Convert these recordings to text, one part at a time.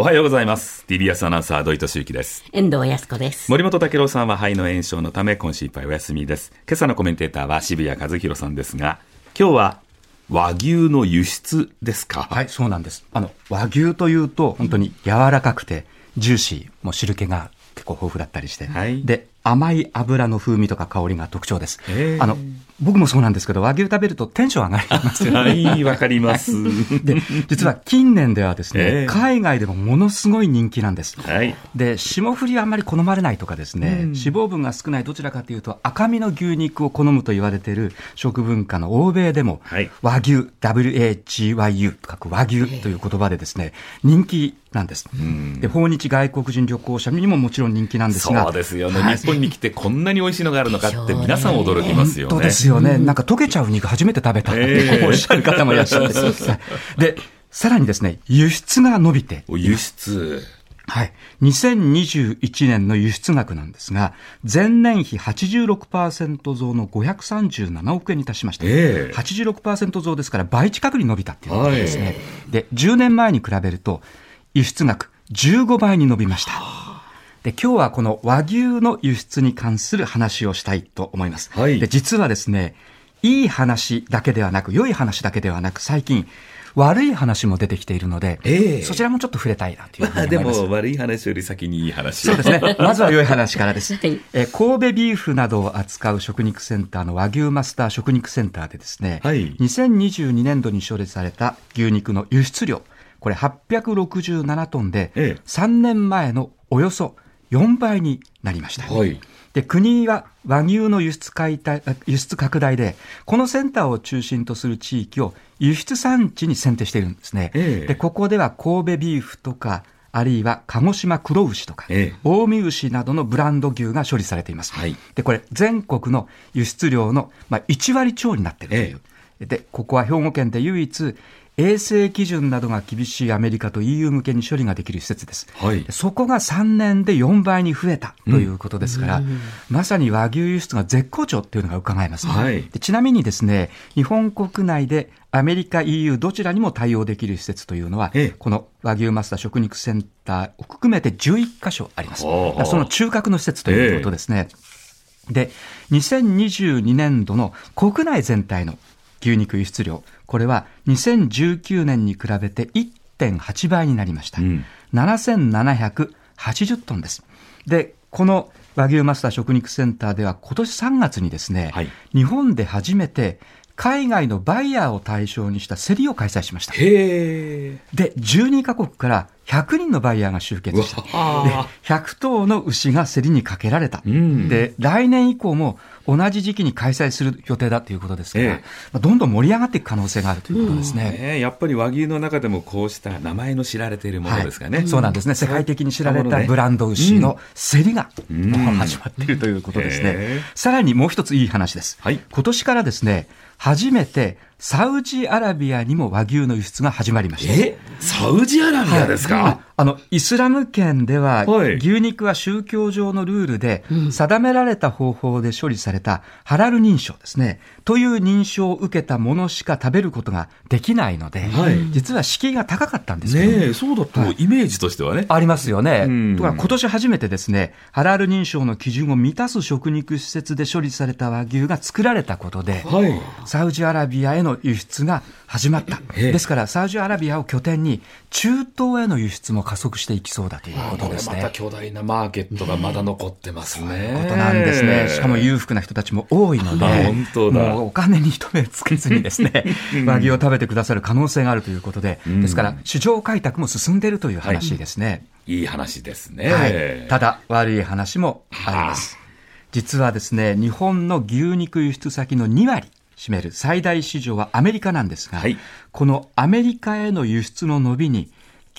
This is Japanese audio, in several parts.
おはようございます。TBS アナウンサー土井敏之です。遠藤康子です。森本武郎さんは肺の炎症のため今週いっぱいお休みです。今朝のコメンテーターは渋谷和弘さんですが今日は和牛の輸出ですか？はいそうなんです。あの和牛というと本当に柔らかくてジューシーもう汁気が結構豊富だったりして、はい、で甘い油の風味とか香りが特徴です。あの僕もそうなんですけど、和牛食べるとテンション上がりますよね。はい、わかります。で、実は近年ではですね、海外でもものすごい人気なんです。はい、で、霜降りはあんまり好まれないとかですね、うん、脂肪分が少ないどちらかというと赤身の牛肉を好むと言われている食文化の欧米でも、はい、和牛、WAGYU と書く和牛という言葉でですね、人気なんです。で、訪日外国人旅行者にももちろん人気なんですが。そうですよね。はい、日本に来てこんなに美味しいのがあるのかって皆さん驚きますよね。よね。なんか溶けちゃう肉初めて食べたっておっしゃる方もいらっしゃるんです。で、さらにですね、輸出が伸びて。輸出。はい。2021年の輸出額なんですが、前年比86%増の537億円に達しました。えー、86%増ですから倍近くに伸びたっていうことですね。はい、で、10年前に比べると、輸出額15倍に伸びました。で今日はこの和牛の輸出に関する話をしたいと思います。はい、で実はですね、いい話だけではなく、良い話だけではなく、最近、悪い話も出てきているので、えー、そちらもちょっと触れたいなというふうに思います。まあ、でも悪い話より先にいい話。そうですね。まずは良い話からです。はい、え神戸ビーフなどを扱う食肉センターの和牛マスター食肉センターでですね、はい、2022年度に処理された牛肉の輸出量、これ867トンで、3年前のおよそ4倍になりました。はい、で国は和牛の輸出解体輸出拡大で、このセンターを中心とする地域を輸出産地に選定しているんですね。えでここでは神戸ビーフとか、あるいは鹿児島黒牛とか、ええ、近江牛などのブランド牛が処理されています。はい、で、これ、全国の輸出量の、まあ、1割超になっているという。え、で、ここは兵庫県で唯一、衛生基準などが厳しいアメリカと EU 向けに処理ができる施設です。はい、そこが3年で4倍に増えたということですから、うん、まさに和牛輸出が絶好調というのが伺えます、はい、で。ちなみにですね、日本国内でアメリカ、EU どちらにも対応できる施設というのは、ええ、この和牛マスター食肉センターを含めて11カ所あります。その中核の施設ということですね。え、で、2022年度の国内全体の牛肉輸出量、これは2019年に比べて1.8倍になりました。うん、7780トンです。で、この和牛マスター食肉センターでは今年3月にですね、はい、日本で初めて海外のバイヤーを対象にした競りを開催しました。で、12カ国から100人のバイヤーが集結した。で、100頭の牛が競りにかけられた。うん、で、来年以降も同じ時期に開催する予定だということですから、ええ、どんどん盛り上がっていく可能性があるということですね、うん。えー、やっぱり和牛の中でもこうした名前の知られているものですかね、はい、そうなんですね、世界的に知られたブランド牛の競りが始まっているということですね、うん、さらにもう一ついい話です、はい、今年からですね初めてサウジアラビアにも和牛の輸出が始まりました。え？サウジアラビアですか、はい、ja. あの、イスラム圏では、牛肉は宗教上のルールで、定められた方法で処理されたハラル認証ですね。という認証を受けたものしか食べることができないので、はい、実は敷居が高かったんですけど、ね、そうだと、イメージとしてはね。ありますよね。とか、今年初めてですね、ハラル認証の基準を満たす食肉施設で処理された和牛が作られたことで、はい、サウジアラビアへの輸出が始まった。ですから、サウジアラビアを拠点に、中東への輸出も加速していきそうだということですね。また巨大なマーケットがまだ残ってますね。そういうことなんですね。しかも裕福な人たちも多いので、本当だもうお金に一目つけずにですね、和牛を食べてくださる可能性があるということで、ですから、市場開拓も進んでいるという話ですね。はい、いい話ですね。はい。ただ、悪い話もあります。実はですね、日本の牛肉輸出先の2割、占める最大市場はアメリカなんですが、はい、このアメリカへの輸出の伸びに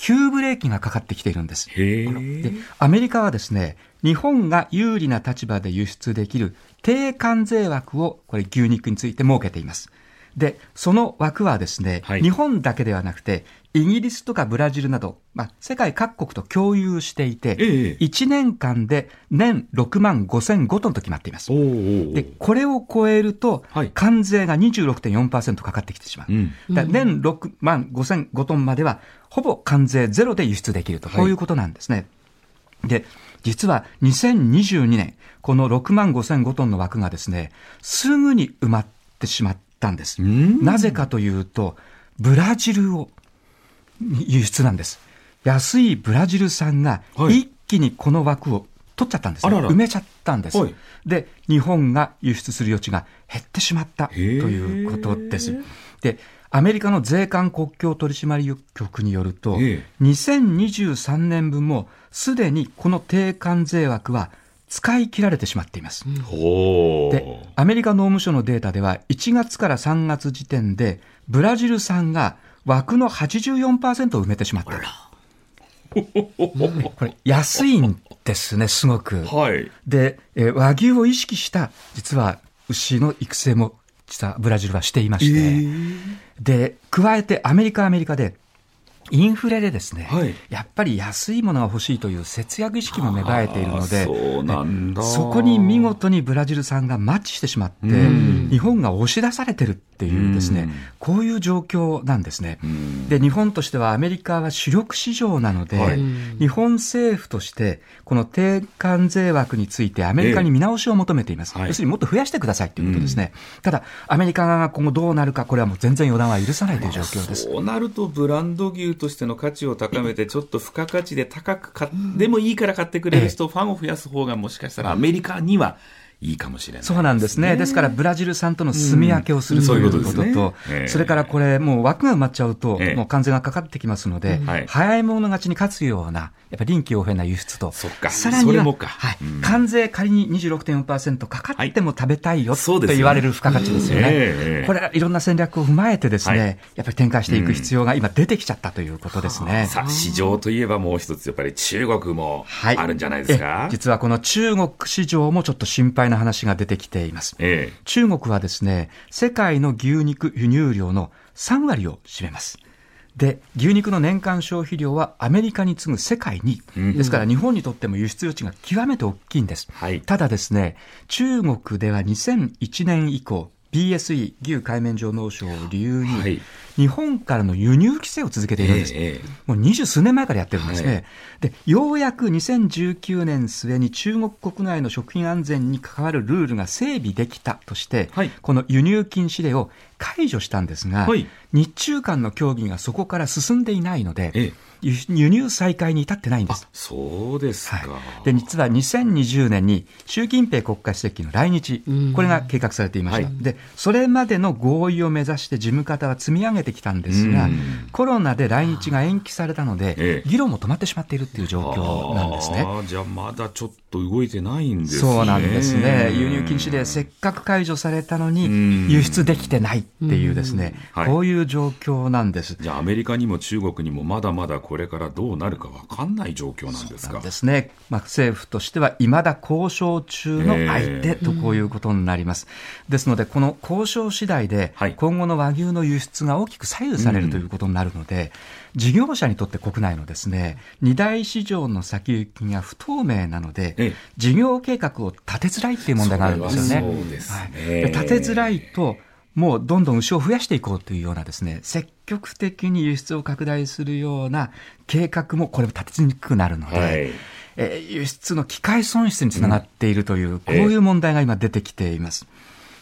急ブレーキがかかってきているんです。でアメリカはですね、日本が有利な立場で輸出できる低関税枠をこれ牛肉について設けています。で、その枠はですね、はい、日本だけではなくて、イギリスとかブラジルなど、まあ、世界各国と共有していて、ええ、1年間で年6万5005トンと決まっています。で、これを超えると、はい、関税が26.4%かかってきてしまう。うん、年6万5005トンまでは、ほぼ関税ゼロで輸出できると、こういうことなんですね。で、実は2022年、この6万5005トンの枠がですね、すぐに埋まってしまったんです。なぜかというと、ブラジルを輸出なんです。安いブラジル産が一気にこの枠を取っちゃったんです、ね、埋めちゃったんです。で、日本が輸出する余地が減ってしまったということです。で、アメリカの税関国境取締局によると、2023年分もすでにこの低関税枠は使い切られてしまっています。で、アメリカ農務省のデータでは、1月から3月時点で、ブラジル産が枠の84%を埋めてしまっている。これ、安いんですね、すごく。はい、で、え和牛を意識した、実は牛の育成も、実はブラジルはしていまして、えー、で、加えてアメリカアメリカで、インフレでですね、はい、やっぱり安いものが欲しいという節約意識も芽生えているので、そこに見事にブラジル産がマッチしてしまって、日本が押し出されてるっていうですね、こういう状況なんですね。で、日本としてはアメリカは主力市場なので、はい、日本政府として、この低関税枠についてアメリカに見直しを求めています。えー、要するにもっと増やしてくださいということですね。ただ、アメリカ側が今後どうなるか、これはもう全然予断は許さないという状況です。そうなると、ブランド牛としての価値を高めて、ちょっと付加価値で高く買でもいいから買ってくれる人、ファンを増やす方がもしかしたらアメリカにはいいかもしれない、ね、そうなんですね。ですから、ブラジル産との住み分けをする、うん、ということと、ねえー、それからこれ、もう枠が埋まっちゃうと、もう関税がかかってきますので、えー、早い者勝ちに勝つような、やっぱり臨機応変な輸出と、さらには、はい。うん、関税仮に26.4%かかっても食べたいよ、と言われる付加価値ですよね。えー、これ、いろんな戦略を踏まえてですね、はい、やっぱり展開していく必要が今出てきちゃったということですね。さあ、市場といえばもう一つ、やっぱり中国もあるんじゃないですか、はい、実はこの中国市場もちょっと心配な話が出てきています。ええ、中国はですね、世界の牛肉輸入量の3割を占めます。で、牛肉の年間消費量はアメリカに次ぐ世界に、うん、ですから日本にとっても輸出余地が極めて大きいんです。はい、ただですね、中国では2001年以降、BSE、牛海面上農省を理由に、はい、日本からの輸入規制を続けているんです。えー、もう二十数年前からやってるんですね。はい、で、ようやく2019年末に中国国内の食品安全に関わるルールが整備できたとして、はい、この輸入禁止令を解除したんですが、日中間の協議がそこから進んでいないので、えー輸入再開に至ってないんです。そうですか、はい、で、実は2020年に習近平国家主席の来日、これが計画されていました。はい、で、それまでの合意を目指して事務方は積み上げてきたんですが、コロナで来日が延期されたので、ええ、議論も止まってしまっているっていう状況なんですね。じゃあまだちょっと動いてないんですね。そうなんですね。輸入禁止でせっかく解除されたのに、輸出できてないっていうですね、はい、こういう状況なんです。じゃあアメリカにも中国にもまだまだこれからどうなるか分かんない状況なんですか？ですね、まあ、政府としてはいまだ交渉中の相手とこういうことになります。ですので、この交渉次第で、今後の和牛の輸出が大きく左右されるということになるので、事業者にとって国内のですね、二大市場の先行きが不透明なので、事業計画を立てづらいっていう問題があるんですよね。そうですね、はい、立てづらいと、もうどんどん牛を増やしていこうというようなですね、積極的に輸出を拡大するような計画もこれも立てにくくなるので、はい、え輸出の機械損失につながっているという、うん、こういう問題が今出てきています。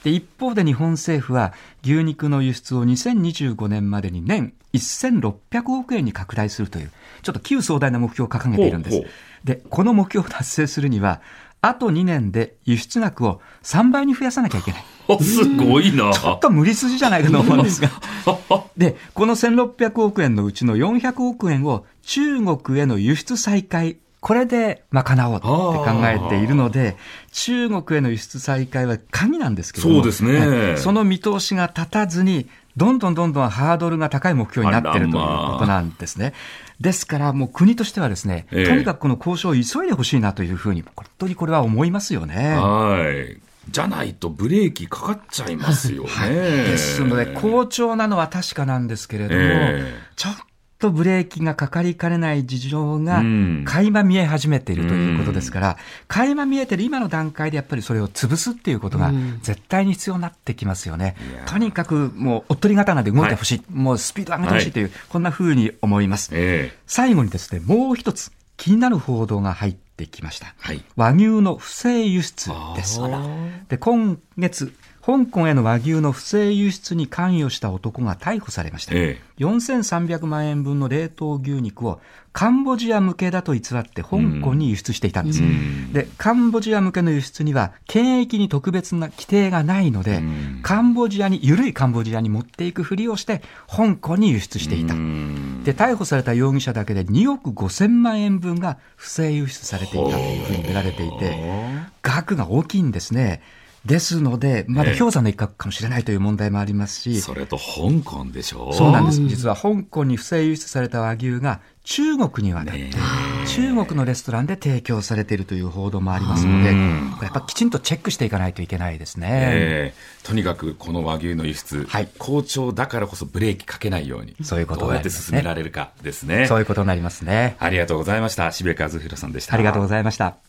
で一方で日本政府は牛肉の輸出を2025年までに年1600億円に拡大するという、ちょっと旧壮大な目標を掲げているんです。で、この目標を達成するには、あと2年で輸出額を3倍に増やさなきゃいけない。すごいな。ちょっと無理筋じゃないかと思うんですが。で、この1600億円のうちの400億円を中国への輸出再開、これで賄おうって考えているので、中国への輸出再開は鍵なんですけどそうですね。その見通しが立たずに、どんどんどんどんハードルが高い目標になっているということなんですね。ですから、もう国としてはですね、えー、とにかくこの交渉を急いでほしいなというふうに、本当にこれは思いますよね。はい。じゃないとブレーキかかっちゃいますよね。はい、ですので、好調なのは確かなんですけれども、えー、ちょっとブレーキがかかりかねない事情が垣間見え始めているということですから、垣間見えてる今の段階でやっぱりそれを潰すっていうことが絶対に必要になってきますよね。とにかくもうおっとり刀で動いてほしい、はい、もうスピード上げてほしいという、はい、こんなふうに思います。えー、最後にですね、もう一つ気になる報道が入ってきました。はい、和牛の不正輸出です。で今月香港への和牛の不正輸出に関与した男が逮捕されました。ええ、4300万円分の冷凍牛肉をカンボジア向けだと偽って香港に輸出していたんです。で、カンボジア向けの輸出には検疫に特別な規定がないので、カンボジアに、緩いカンボジアに持っていくふりをして、香港に輸出していた。で、逮捕された容疑者だけで2億5000万円分が不正輸出されていたというふうに見られていて、額が大きいんですね。ですので、まだ氷山の一角かもしれないという問題もありますし、それと香港でしょ？うそうなんです。実は香港に不正輸出された和牛が中国に渡って、中国のレストランで提供されているという報道もありますので、やっぱきちんとチェックしていかないといけないですね。えー、とにかくこの和牛の輸出、はい、好調だからこそブレーキかけないように、そういうこと、ね、どうやって進められるかですね。そういうことになりますね。ありがとうございました。渋谷和弘さんでした。ありがとうございました。